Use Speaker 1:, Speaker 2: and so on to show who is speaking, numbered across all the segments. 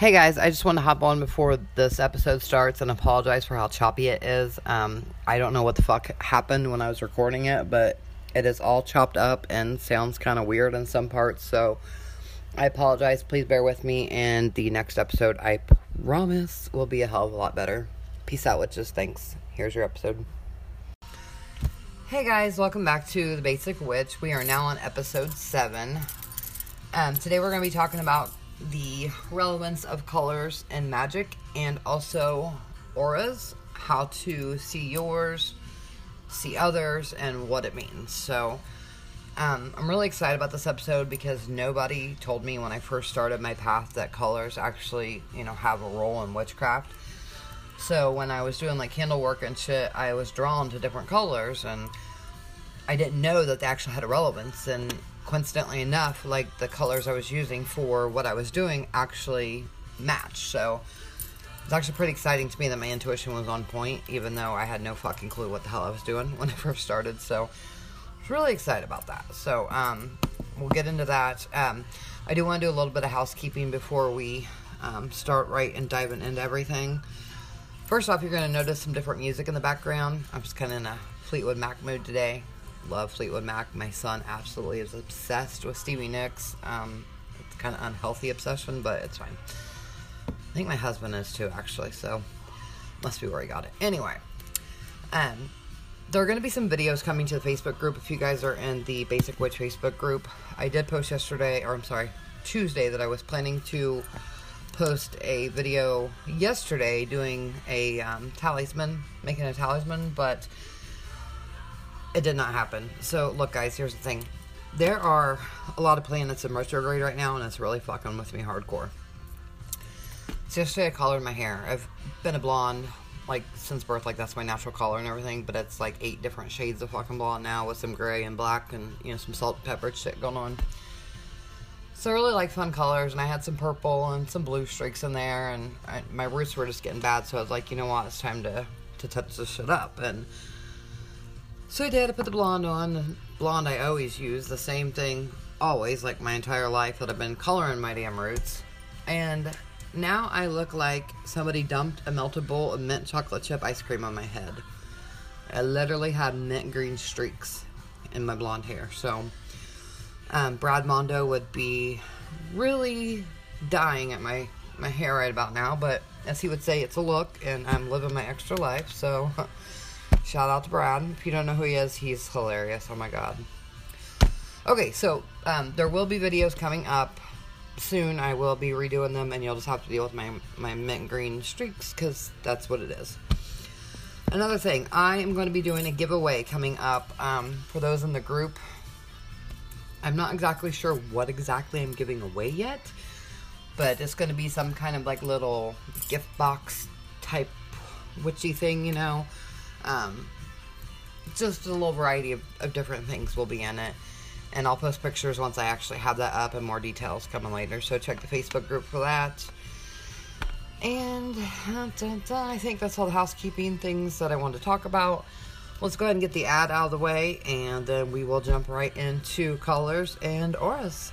Speaker 1: Hey guys, I just want to hop on before this episode starts and apologize for how choppy it is. Um, I don't know what the fuck happened when I was recording it, but it is all chopped up and sounds kind of weird in some parts. So I apologize. Please bear with me. And the next episode, I promise, will be a hell of a lot better. Peace out, witches. Thanks. Here's your episode. Hey guys, welcome back to The Basic Witch. We are now on episode 7. Um, today we're going to be talking about the relevance of colors and magic and also auras, how to see yours, see others, and what it means. So, um, I'm really excited about this episode because nobody told me when I first started my path that colors actually, you know, have a role in witchcraft. So when I was doing like candle work and shit, I was drawn to different colors and I didn't know that they actually had a relevance. And coincidentally enough, like the colors I was using for what I was doing actually matched. So it's actually pretty exciting to me that my intuition was on point, even though I had no fucking clue what the hell I was doing when I first started. So I was really excited about that. So um, we'll get into that. Um, I do want to do a little bit of housekeeping before we um, start right and diving into everything. First off, you're going to notice some different music in the background. I'm just kind of in a Fleetwood Mac mood today love Fleetwood Mac. My son absolutely is obsessed with Stevie Nicks. Um, it's kind of unhealthy obsession, but it's fine. I think my husband is too, actually. So must be where he got it. Anyway, um, there are going to be some videos coming to the Facebook group if you guys are in the Basic Witch Facebook group. I did post yesterday, or I'm sorry, Tuesday, that I was planning to post a video yesterday doing a um, talisman, making a talisman, but it did not happen. So, look, guys, here's the thing. There are a lot of planets in retrograde right now, and it's really fucking with me hardcore. So yesterday I colored my hair. I've been a blonde like since birth, like that's my natural color and everything. But it's like eight different shades of fucking blonde now with some gray and black and you know some salt and pepper shit going on. So I really like fun colors, and I had some purple and some blue streaks in there, and I, my roots were just getting bad. So I was like, you know what, it's time to to touch this shit up and so I did. I put the blonde on. The blonde I always use. The same thing always, like my entire life that I've been coloring my damn roots. And now I look like somebody dumped a melted bowl of mint chocolate chip ice cream on my head. I literally have mint green streaks in my blonde hair. So um, Brad Mondo would be really dying at my, my hair right about now. But as he would say, it's a look, and I'm living my extra life. So Shout out to Brad. If you don't know who he is, he's hilarious. Oh my god. Okay, so um, there will be videos coming up soon. I will be redoing them, and you'll just have to deal with my my mint green streaks because that's what it is. Another thing, I am going to be doing a giveaway coming up um, for those in the group. I'm not exactly sure what exactly I'm giving away yet, but it's going to be some kind of like little gift box type witchy thing, you know. Um, just a little variety of, of different things will be in it. And I'll post pictures once I actually have that up and more details coming later. So check the Facebook group for that. And I think that's all the housekeeping things that I wanted to talk about. Let's go ahead and get the ad out of the way, and then we will jump right into colors and auras.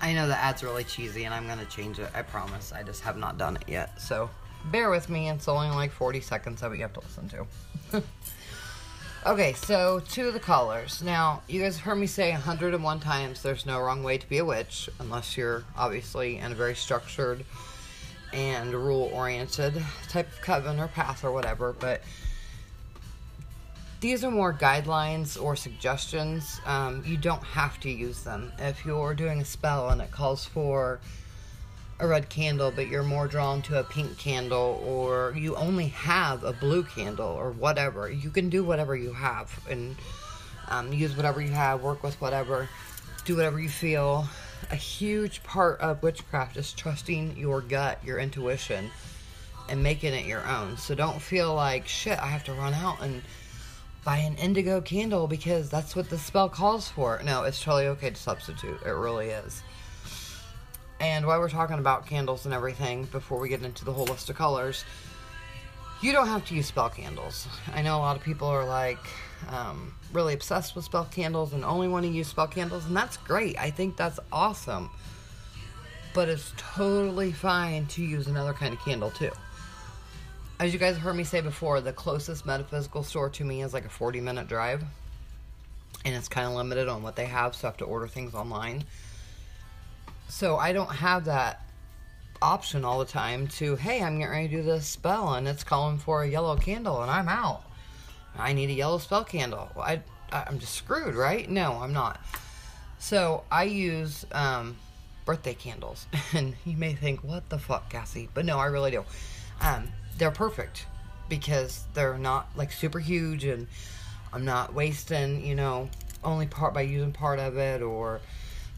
Speaker 1: I know the ad's really cheesy and I'm going to change it. I promise. I just have not done it yet. So bear with me. It's only like 40 seconds of it you have to listen to. okay, so to the colors. Now, you guys heard me say 101 times there's no wrong way to be a witch unless you're obviously in a very structured and rule oriented type of coven or path or whatever. But these are more guidelines or suggestions. Um, you don't have to use them. If you're doing a spell and it calls for a red candle, but you're more drawn to a pink candle, or you only have a blue candle, or whatever, you can do whatever you have and um, use whatever you have, work with whatever, do whatever you feel a huge part of witchcraft is trusting your gut, your intuition, and making it your own. So don't feel like shit. I have to run out and buy an indigo candle because that's what the spell calls for. No, it's totally okay to substitute. It really is. And while we're talking about candles and everything, before we get into the whole list of colors, you don't have to use spell candles. I know a lot of people are like um, really obsessed with spell candles and only want to use spell candles, and that's great. I think that's awesome. But it's totally fine to use another kind of candle too. As you guys heard me say before, the closest metaphysical store to me is like a 40 minute drive. And it's kind of limited on what they have, so I have to order things online. So I don't have that option all the time to, hey, I'm getting ready to do this spell and it's calling for a yellow candle and I'm out. I need a yellow spell candle. I, I'm just screwed, right? No, I'm not. So I use um, birthday candles. And you may think, what the fuck, Cassie? But no, I really do. Um, they're perfect because they're not like super huge and I'm not wasting, you know, only part by using part of it or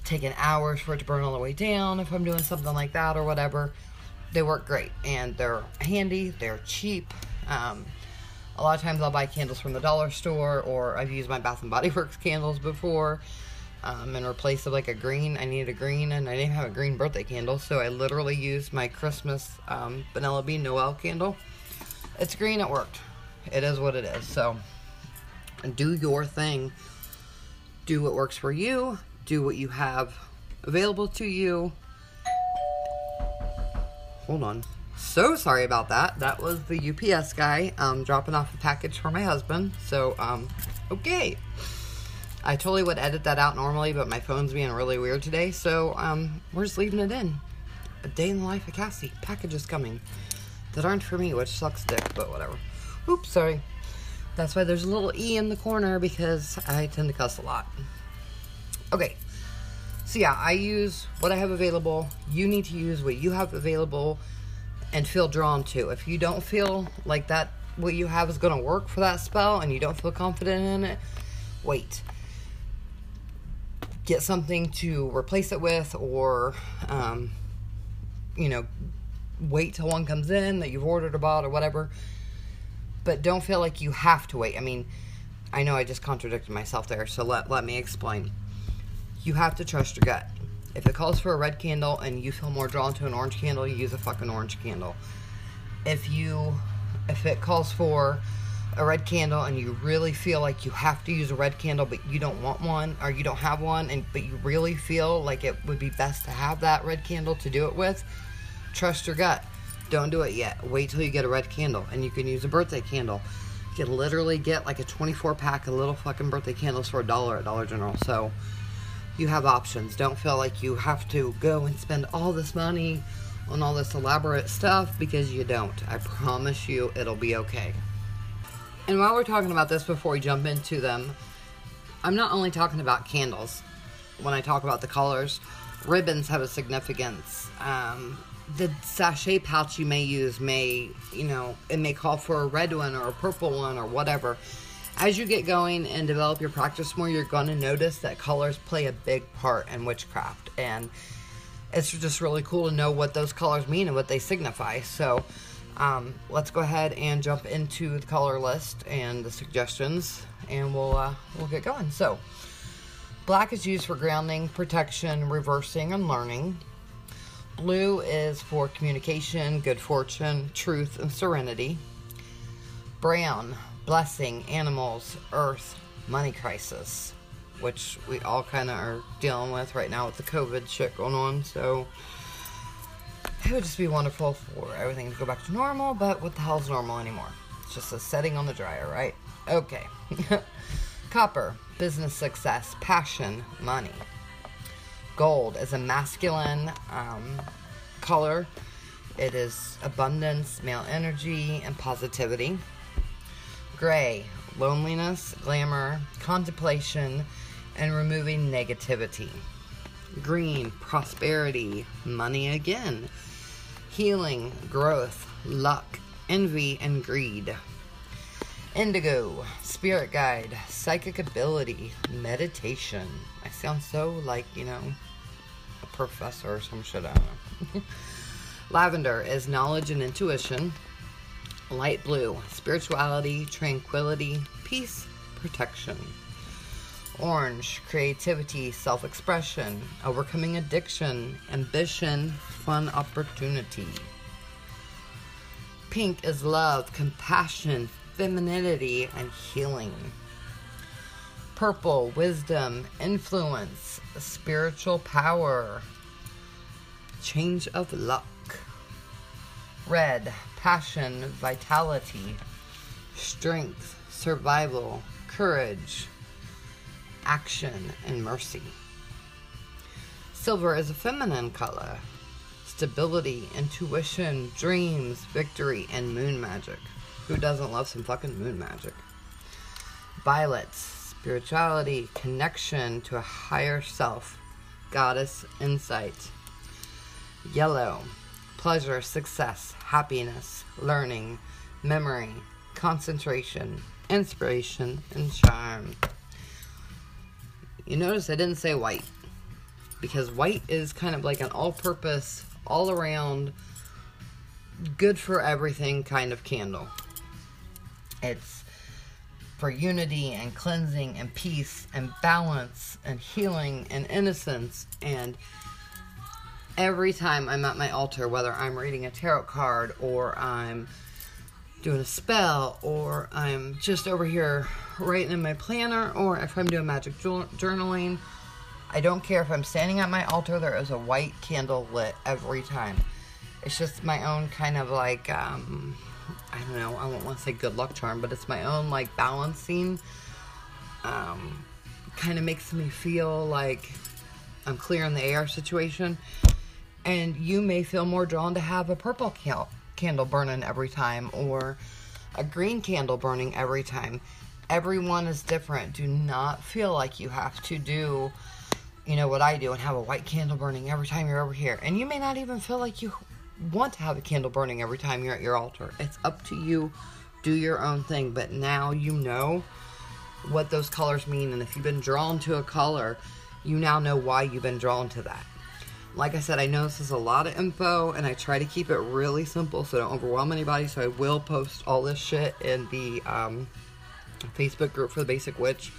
Speaker 1: taking hours for it to burn all the way down if I'm doing something like that or whatever. They work great and they're handy, they're cheap. Um, a lot of times I'll buy candles from the dollar store or I've used my Bath and Body Works candles before um, in replace of like a green. I needed a green and I didn't have a green birthday candle, so I literally used my Christmas um, Vanilla Bean Noel candle. It's green, it worked. It is what it is. So do your thing. Do what works for you. Do what you have available to you. Hold on. So sorry about that. That was the UPS guy um, dropping off a package for my husband. So, um, okay. I totally would edit that out normally, but my phone's being really weird today. So, um, we're just leaving it in. A day in the life of Cassie. Packages coming that aren't for me, which sucks dick, but whatever. Oops, sorry. That's why there's a little E in the corner because I tend to cuss a lot. Okay. So yeah, I use what I have available. You need to use what you have available and feel drawn to. If you don't feel like that what you have is going to work for that spell and you don't feel confident in it, wait. Get something to replace it with or um, you know, wait till one comes in that you've ordered or bought or whatever. But don't feel like you have to wait. I mean, I know I just contradicted myself there, so let, let me explain. You have to trust your gut. If it calls for a red candle and you feel more drawn to an orange candle, you use a fucking orange candle. If you if it calls for a red candle and you really feel like you have to use a red candle but you don't want one or you don't have one and but you really feel like it would be best to have that red candle to do it with, trust your gut. Don't do it yet. Wait till you get a red candle and you can use a birthday candle. You can literally get like a 24 pack of little fucking birthday candles for a dollar at Dollar General. So you have options. Don't feel like you have to go and spend all this money on all this elaborate stuff because you don't. I promise you it'll be okay. And while we're talking about this before we jump into them, I'm not only talking about candles when I talk about the colors, ribbons have a significance. Um, the sachet pouch you may use may, you know, it may call for a red one or a purple one or whatever as you get going and develop your practice more, you're going to notice that colors play a big part in witchcraft. And it's just really cool to know what those colors mean and what they signify. So, um, let's go ahead and jump into the color list and the suggestions, and we'll uh, we'll get going. So, black is used for grounding, protection, reversing, and learning. Blue is for communication, good fortune, truth, and serenity. Brown blessing, animals, earth, money crisis, which we all kind of are dealing with right now with the COVID shit going on. So it would just be wonderful for everything to go back to normal, but what the hell's normal anymore? It's just a setting on the dryer, right? Okay. Copper, business success, passion, money. Gold is a masculine um, color. It is abundance, male energy, and positivity. Gray, loneliness, glamour, contemplation, and removing negativity. Green, prosperity, money again, healing, growth, luck, envy, and greed. Indigo, spirit guide, psychic ability, meditation. I sound so like, you know, a professor or some shit. I don't know. Lavender is knowledge and intuition. Light blue, spirituality, tranquility, peace, protection. Orange, creativity, self expression, overcoming addiction, ambition, fun opportunity. Pink is love, compassion, femininity, and healing. Purple, wisdom, influence, spiritual power, change of luck. Red, passion, vitality, strength, survival, courage, action, and mercy. Silver is a feminine color. Stability, intuition, dreams, victory, and moon magic. Who doesn't love some fucking moon magic? Violets, spirituality, connection to a higher self, goddess insight. Yellow, pleasure, success, happiness, learning, memory, concentration, inspiration, and charm. You notice I didn't say white because white is kind of like an all purpose, all around, good for everything kind of candle. It's for unity and cleansing and peace and balance and healing and innocence. And every time I'm at my altar, whether I'm reading a tarot card or I'm doing a spell or I'm just over here writing in my planner or if I'm doing magic journaling. I don't care if I'm standing at my altar, there is a white candle lit every time. It's just my own kind of like, um, I don't know, I don't want to say good luck charm, but it's my own like balancing. Um, kind of makes me feel like I'm clear in the air situation. And you may feel more drawn to have a purple candle burning every time or a green candle burning every time everyone is different. Do not feel like you have to do, you know, what I do and have a white candle burning every time you're over here. And you may not even feel like you want to have a candle burning every time you're at your altar. It's up to you. Do your own thing. But now you know what those colors mean. And if you've been drawn to a color, you now know why you've been drawn to that. Like I said, I know this is a lot of info and I try to keep it really simple so don't overwhelm anybody. So I will post all this shit in the um, Facebook group for the Basic Witch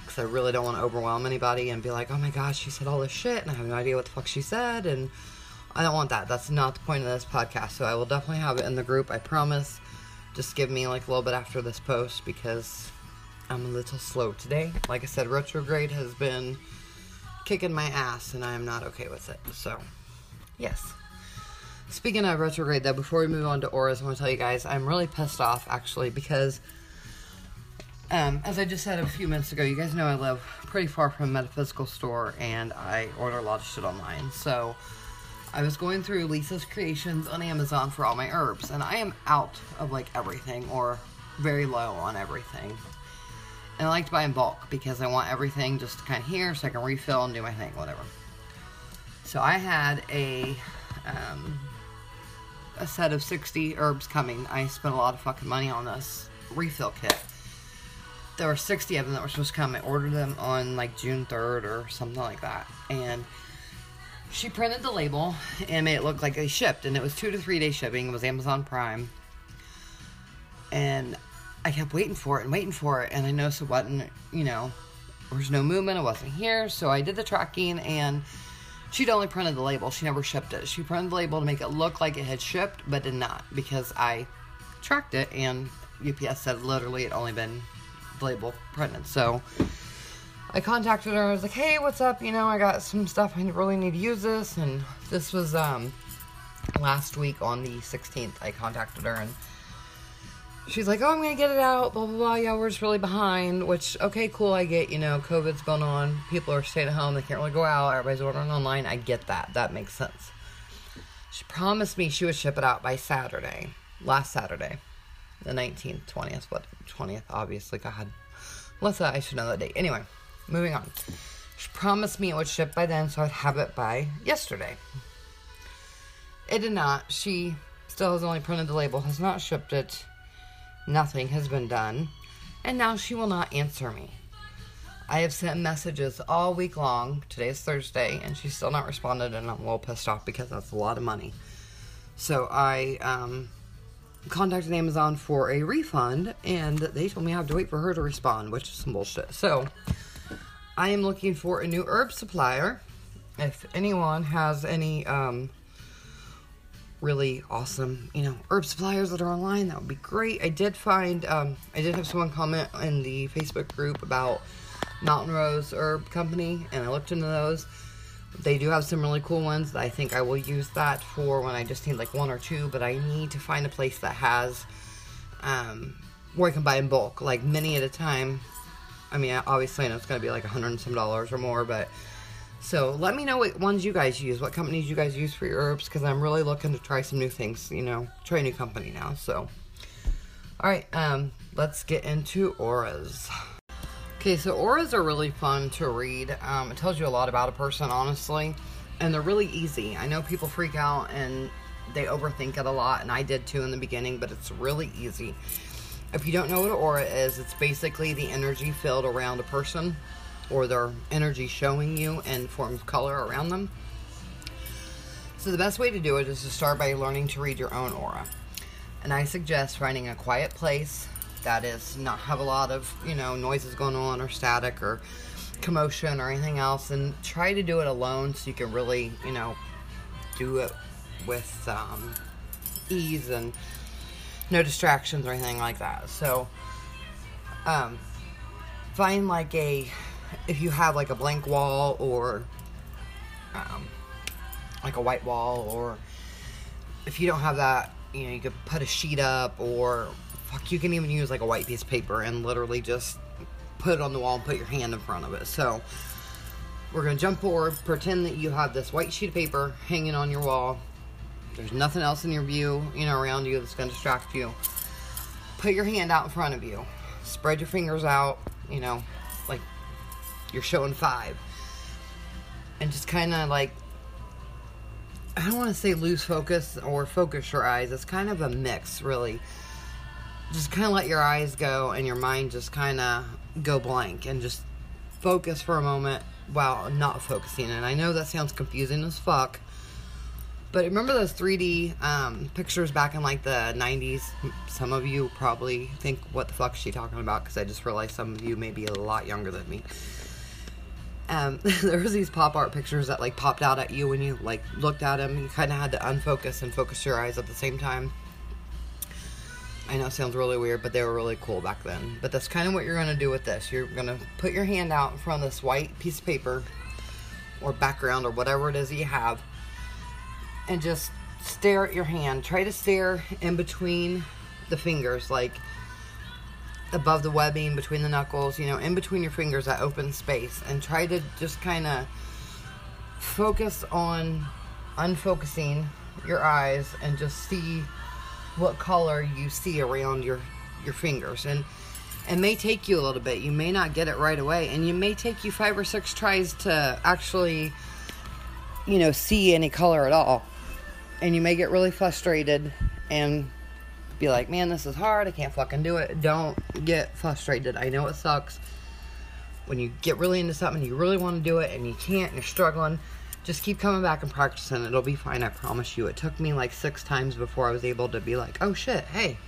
Speaker 1: because I really don't want to overwhelm anybody and be like, oh my gosh, she said all this shit and I have no idea what the fuck she said. And I don't want that. That's not the point of this podcast. So I will definitely have it in the group, I promise. Just give me like a little bit after this post because I'm a little slow today. Like I said, retrograde has been kicking my ass and I am not okay with it. So, yes. Speaking of retrograde, though, before we move on to auras, I want to tell you guys I'm really pissed off actually because um, as I just said a few minutes ago, you guys know I live pretty far from a metaphysical store and I order a lot of shit online. So I was going through Lisa's creations on Amazon for all my herbs, and I am out of like everything or very low on everything. And I like to buy in bulk because I want everything just kind of here so I can refill and do my thing, whatever. So I had a um, a set of 60 herbs coming. I spent a lot of fucking money on this refill kit there were 60 of them that were supposed to come. I ordered them on like June 3rd or something like that. And she printed the label and made it look like they shipped. And it was two to three day shipping. It was Amazon Prime. And I kept waiting for it and waiting for it. And I noticed it wasn't, you know, there was no movement. It wasn't here. So I did the tracking and she'd only printed the label. She never shipped it. She printed the label to make it look like it had shipped, but did not because I tracked it and UPS said literally it only been the label printed. So I contacted her. I was like, "Hey, what's up? You know, I got some stuff. I really need to use this." And this was um last week on the 16th. I contacted her and she's like, "Oh, I'm gonna get it out." Blah blah blah. Yeah, we're just really behind. Which okay, cool. I get. You know, COVID's going on. People are staying at home. They can't really go out. Everybody's ordering online. I get that. That makes sense. She promised me she would ship it out by Saturday, last Saturday the 19th, 20th, what, 20th, obviously, God. Uh, I should know that date. Anyway, moving on. She promised me it would ship by then, so I'd have it by yesterday. It did not. She still has only printed the label, has not shipped it. Nothing has been done. And now she will not answer me. I have sent messages all week long. Today is Thursday, and she's still not responded, and I'm a little pissed off because that's a lot of money. So I um, contacted Amazon for a refund, and they told me I have to wait for her to respond, which is some bullshit. So I am looking for a new herb supplier. If anyone has any um, really awesome, you know, herb suppliers that are online, that would be great. I did find, um, I did have someone comment in the Facebook group about Mountain Rose Herb Company, and I looked into those. They do have some really cool ones. That I think I will use that for when I just need like one or two, but I need to find a place that has um, where I can buy in bulk, like many at a time. I mean, obviously, I know it's going to be like a hundred and some dollars or more, but so let me know what ones you guys use, what companies you guys use for your herbs, because I'm really looking to try some new things. You know, try a new company now. So, all right, um, let's get into auras. Okay, so auras are really fun to read. Um, it tells you a lot about a person, honestly, and they're really easy. I know people freak out and they overthink it a lot, and I did too in the beginning, but it's really easy. If you don't know what an aura is, it's basically the energy field around a person or their energy showing you in forms of color around them. So, the best way to do it is to start by learning to read your own aura. And I suggest finding a quiet place that is not have a lot of you know noises going on or static or commotion or anything else and try to do it alone so you can really you know do it with um, ease and no distractions or anything like that so um, find like a if you have like a blank wall or um, like a white wall or if you don't have that you know you could put a sheet up or fuck, you can even use like a white piece of paper and literally just put it on the wall and put your hand in front of it. So we're gonna jump forward, pretend that you have this white sheet of paper hanging on your wall. There's nothing else in your view, you know, around you that's gonna distract you. Put your hand out in front of you. Spread your fingers out, you know, you're showing five. And just kind of like I don't want to say lose focus or focus your eyes. It's kind of a mix, really just kind of let your eyes go and your mind just kind of go blank and just focus for a moment while not focusing. And I know that sounds confusing as fuck. But remember those 3D um, pictures back in like the 90s? Some of you probably think, what the fuck is she talking about? Because I just realized some of you may be a lot younger than me. Um, there was these pop art pictures that like popped out at you when you like looked at them. You kind of had to unfocus and focus your eyes at the same time. I know it sounds really weird, but they were really cool back then. But that's kind of what you're going to do with this. You're going to put your hand out in front of this white piece of paper or background or whatever it is that you have and just stare at your hand. Try to stare in between the fingers, like above the webbing, between the knuckles, you know, in between your fingers, that open space. And try to just kind of focus on unfocusing your eyes and just see what color you see around your your fingers and it may take you a little bit you may not get it right away and you may take you five or six tries to actually you know see any color at all and you may get really frustrated and be like man this is hard i can't fucking do it don't get frustrated i know it sucks when you get really into something you really want to do it and you can't and you're struggling just keep coming back and practicing. It'll be fine, I promise you. It took me like six times before I was able to be like, oh shit, hey,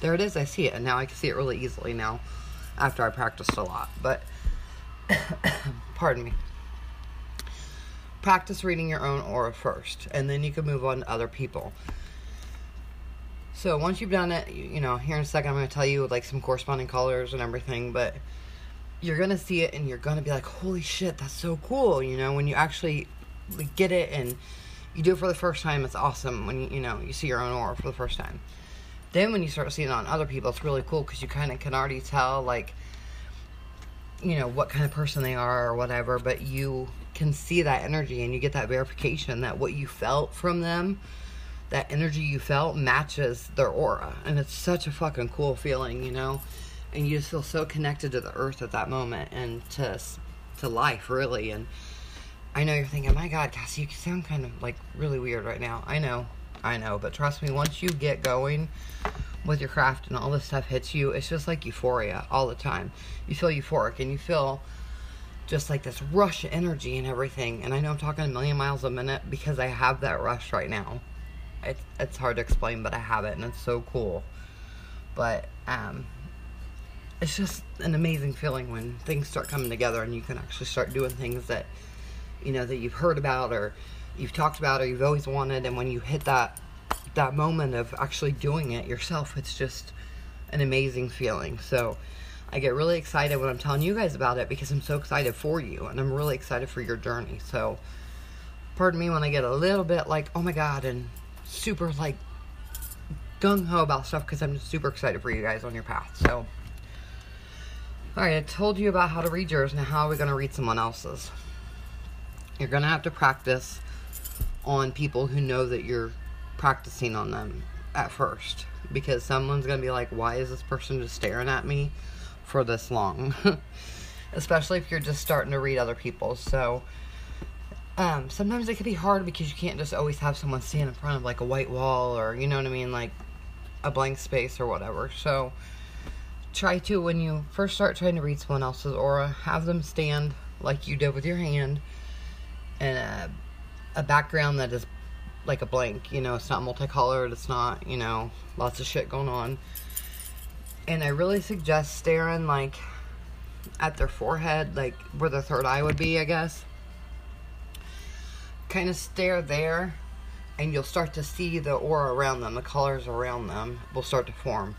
Speaker 1: there it is, I see it. And now I can see it really easily now after I practiced a lot. But, pardon me. Practice reading your own aura first, and then you can move on to other people. So once you've done it, you know, here in a second, I'm going to tell you like some corresponding colors and everything, but you're going to see it and you're going to be like, holy shit, that's so cool. You know, when you actually like, get it and you do it for the first time, it's awesome when you, you know you see your own aura for the first time. Then when you start seeing it on other people, it's really cool because you kind of can already tell like you know what kind of person they are or whatever, but you can see that energy and you get that verification that what you felt from them, that energy you felt matches their aura, and it's such a fucking cool feeling, you know. And you just feel so connected to the earth at that moment and to to life, really, and I know you're thinking, my God, Cassie, you sound kind of like really weird right now. I know, I know, but trust me, once you get going with your craft and all this stuff hits you, it's just like euphoria all the time. You feel euphoric and you feel just like this rush of energy and everything. And I know I'm talking a million miles a minute because I have that rush right now. It's it's hard to explain, but I have it, and it's so cool. But um, it's just an amazing feeling when things start coming together and you can actually start doing things that you know that you've heard about or you've talked about or you've always wanted. And when you hit that that moment of actually doing it yourself, it's just an amazing feeling. So I get really excited when I'm telling you guys about it because I'm so excited for you and I'm really excited for your journey. So, pardon me when I get a little bit like, oh my God, and super like gung ho about stuff because I'm super excited for you guys on your path. So, alright, I told you about how to read yours. Now, how are we going to read someone else's? You're going to have to practice on people who know that you're practicing on them at first because someone's going to be like, why is this person just staring at me? for this long, especially if you're just starting to read other people's. So um, sometimes it can be hard because you can't just always have someone stand in front of like a white wall or you know what I mean, like a blank space or whatever. So try to when you first start trying to read someone else's aura, have them stand like you did with your hand in a, a background that is like a blank. You know, it's not multicolored. It's not you know lots of shit going on and I really suggest staring like at their forehead, like where the third eye would be, I guess. Kind of stare there, and you'll start to see the aura around them, the colors around them will start to form.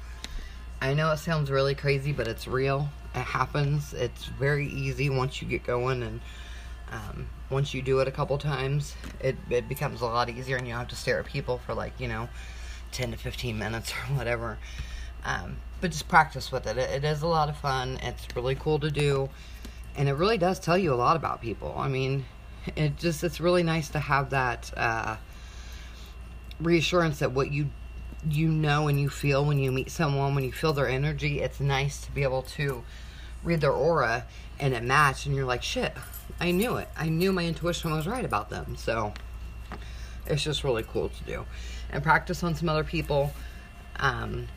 Speaker 1: I know it sounds really crazy, but it's real. It happens. It's very easy once you get going, and um, once you do it a couple times, it, it becomes a lot easier, and you don't have to stare at people for like, you know, 10 to 15 minutes or whatever. Um, but just practice with it. it. It is a lot of fun. It's really cool to do, and it really does tell you a lot about people. I mean, it just it's really nice to have that uh, reassurance that what you you know and you feel when you meet someone, when you feel their energy, it's nice to be able to read their aura and it matched, and you're like, shit, I knew it. I knew my intuition was right about them. So it's just really cool to do and practice on some other people. Um,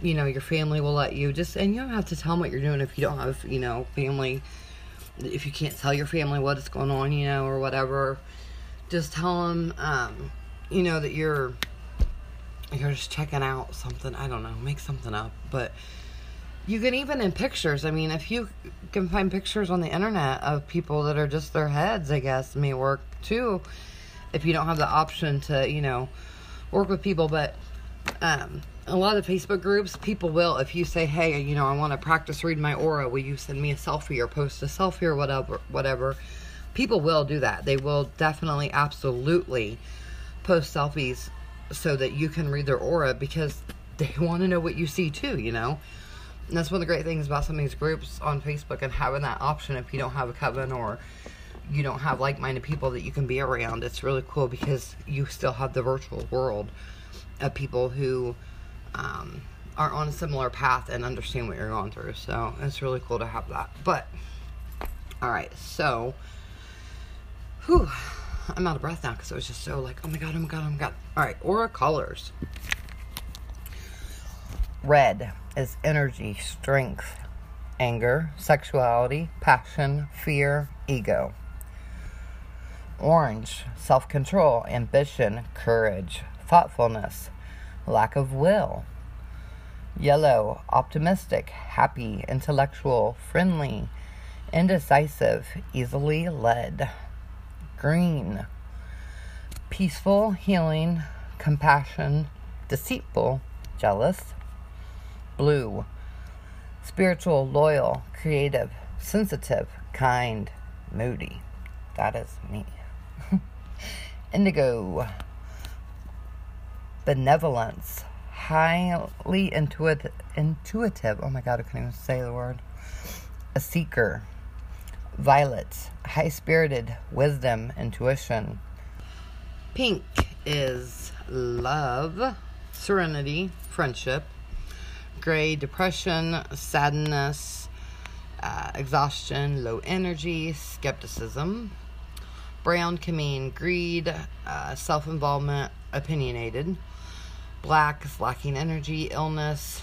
Speaker 1: you know, your family will let you just, and you don't have to tell them what you're doing if you don't have, you know, family. If you can't tell your family what is going on, you know, or whatever, just tell them, um, you know, that you're, you're just checking out something. I don't know, make something up, but you can even in pictures. I mean, if you can find pictures on the internet of people that are just their heads, I guess may work too. If you don't have the option to, you know, work with people, but um, a lot of Facebook groups, people will, if you say, hey, you know, I want to practice reading my aura, will you send me a selfie or post a selfie or whatever, whatever. People will do that. They will definitely, absolutely post selfies so that you can read their aura because they want to know what you see too, you know? And that's one of the great things about some of these groups on Facebook and having that option if you don't have a coven or you don't have like minded people that you can be around. It's really cool because you still have the virtual world of people who um, are on a similar path and understand what you're going through. So it's really cool to have that. But, alright, so, whew, I'm out of breath now because it was just so like, oh my god, oh my god, oh my god. Alright, aura colors. Red is energy, strength, anger, sexuality, passion, fear, ego. Orange, self control, ambition, courage, thoughtfulness, lack of will. Yellow, optimistic, happy, intellectual, friendly, indecisive, easily led. Green, peaceful, healing, compassion, deceitful, jealous. Blue, spiritual, loyal, creative, sensitive, kind, moody. That is me. Indigo, benevolence, highly intuitive, intuitive. Oh my God, I can't even say the word. A seeker, violet, high spirited, wisdom, intuition. Pink is love, serenity, friendship. Gray, depression, sadness, uh, exhaustion, low energy, skepticism. Brown can mean greed, uh, self involvement, opinionated. Black is lacking energy, illness,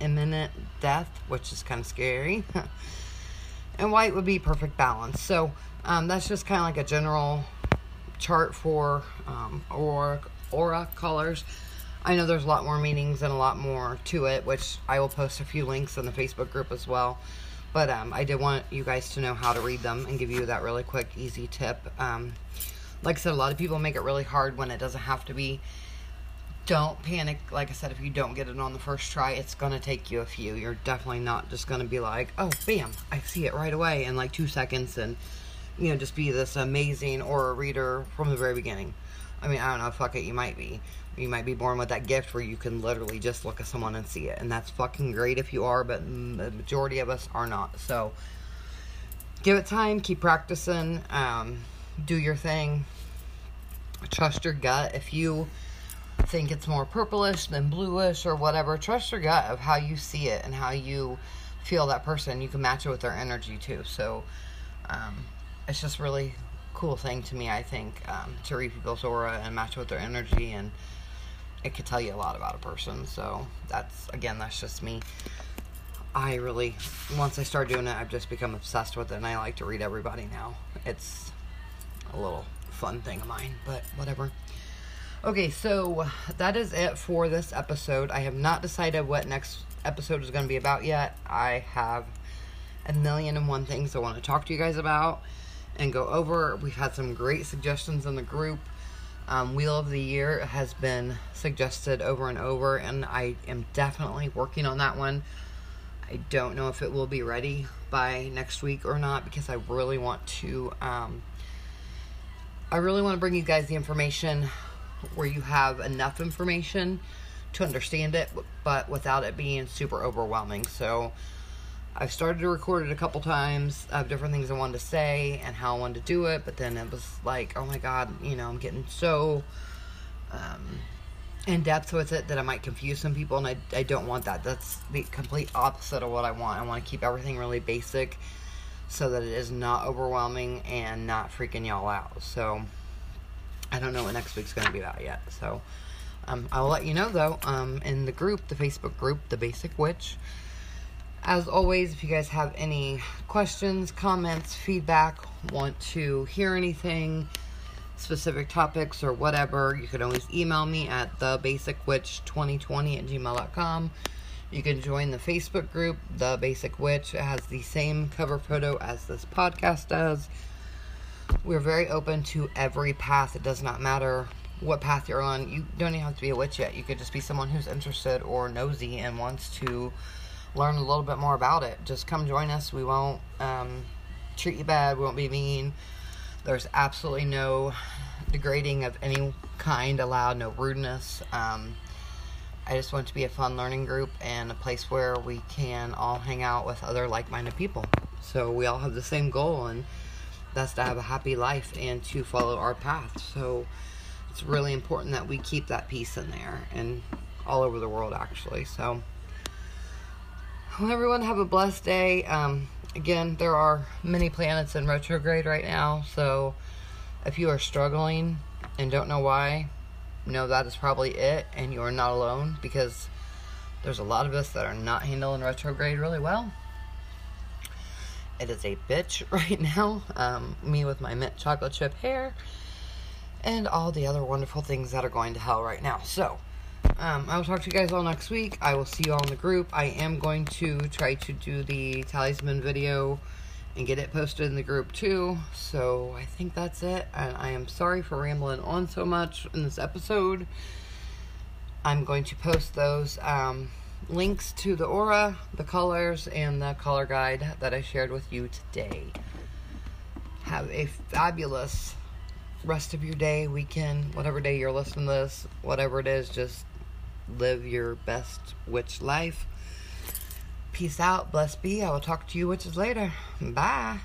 Speaker 1: imminent death, which is kind of scary. and white would be perfect balance. So um, that's just kind of like a general chart for um, aura, aura colors. I know there's a lot more meanings and a lot more to it, which I will post a few links in the Facebook group as well. But um, I did want you guys to know how to read them and give you that really quick, easy tip. Um, like I said, a lot of people make it really hard when it doesn't have to be. Don't panic. Like I said, if you don't get it on the first try, it's going to take you a few. You're definitely not just going to be like, oh, bam, I see it right away in like two seconds and, you know, just be this amazing aura reader from the very beginning. I mean, I don't know, fuck it, you might be. You might be born with that gift where you can literally just look at someone and see it. And that's fucking great if you are, but the majority of us are not. So give it time, keep practicing, um, do your thing. Trust your gut. If you think it's more purplish than bluish or whatever, trust your gut of how you see it and how you feel that person. You can match it with their energy too. So um, it's just really cool thing to me, I think, um, to read people's aura and match it with their energy and it could tell you a lot about a person. So that's again, that's just me. I really, once I start doing it, I've just become obsessed with it, and I like to read everybody now. It's a little fun thing of mine, but whatever. Okay, so that is it for this episode. I have not decided what next episode is going to be about yet. I have a million and one things I want to talk to you guys about and go over. We've had some great suggestions in the group. Um, Wheel of the Year has been suggested over and over, and I am definitely working on that one. I don't know if it will be ready by next week or not because I really want to. Um, I really want to bring you guys the information where you have enough information to understand it, but without it being super overwhelming. So I've started to record it a couple times of different things I wanted to say and how I wanted to do it, but then it was like, oh my god, you know, I'm getting so um, in depth with it that I might confuse some people, and I, I don't want that. That's the complete opposite of what I want. I want to keep everything really basic so that it is not overwhelming and not freaking y'all out. So I don't know what next week's going to be about yet. So um, I will let you know though um, in the group, the Facebook group, The Basic Witch. As always, if you guys have any questions, comments, feedback, want to hear anything, specific topics, or whatever, you can always email me at thebasicwitch2020 at gmail.com. You can join the Facebook group, The Basic Witch. It has the same cover photo as this podcast does. We're very open to every path. It does not matter what path you're on. You don't even have to be a witch yet. You could just be someone who's interested or nosy and wants to learn a little bit more about it. Just come join us. We won't um, treat you bad. We won't be mean. There's absolutely no degrading of any kind allowed, no rudeness. Um, I just want to be a fun learning group and a place where we can all hang out with other like minded people. So we all have the same goal, and that's to have a happy life and to follow our path. So it's really important that we keep that peace in there and all over the world, actually. So. Well, everyone have a blessed day. Um, again, there are many planets in retrograde right now, so if you are struggling and don't know why, know that is probably it, and you are not alone because there's a lot of us that are not handling retrograde really well. It is a bitch right now. Um, me with my mint chocolate chip hair, and all the other wonderful things that are going to hell right now. So, um, I will talk to you guys all next week. I will see you all in the group. I am going to try to do the talisman video and get it posted in the group too. So I think that's it. And I am sorry for rambling on so much in this episode. I'm going to post those um, links to the aura, the colors, and the color guide that I shared with you today. Have a fabulous rest of your day, weekend, whatever day you're listening to this, whatever it is, just live your best witch life. Peace out. Bless be. I will talk to you witches later. Bye.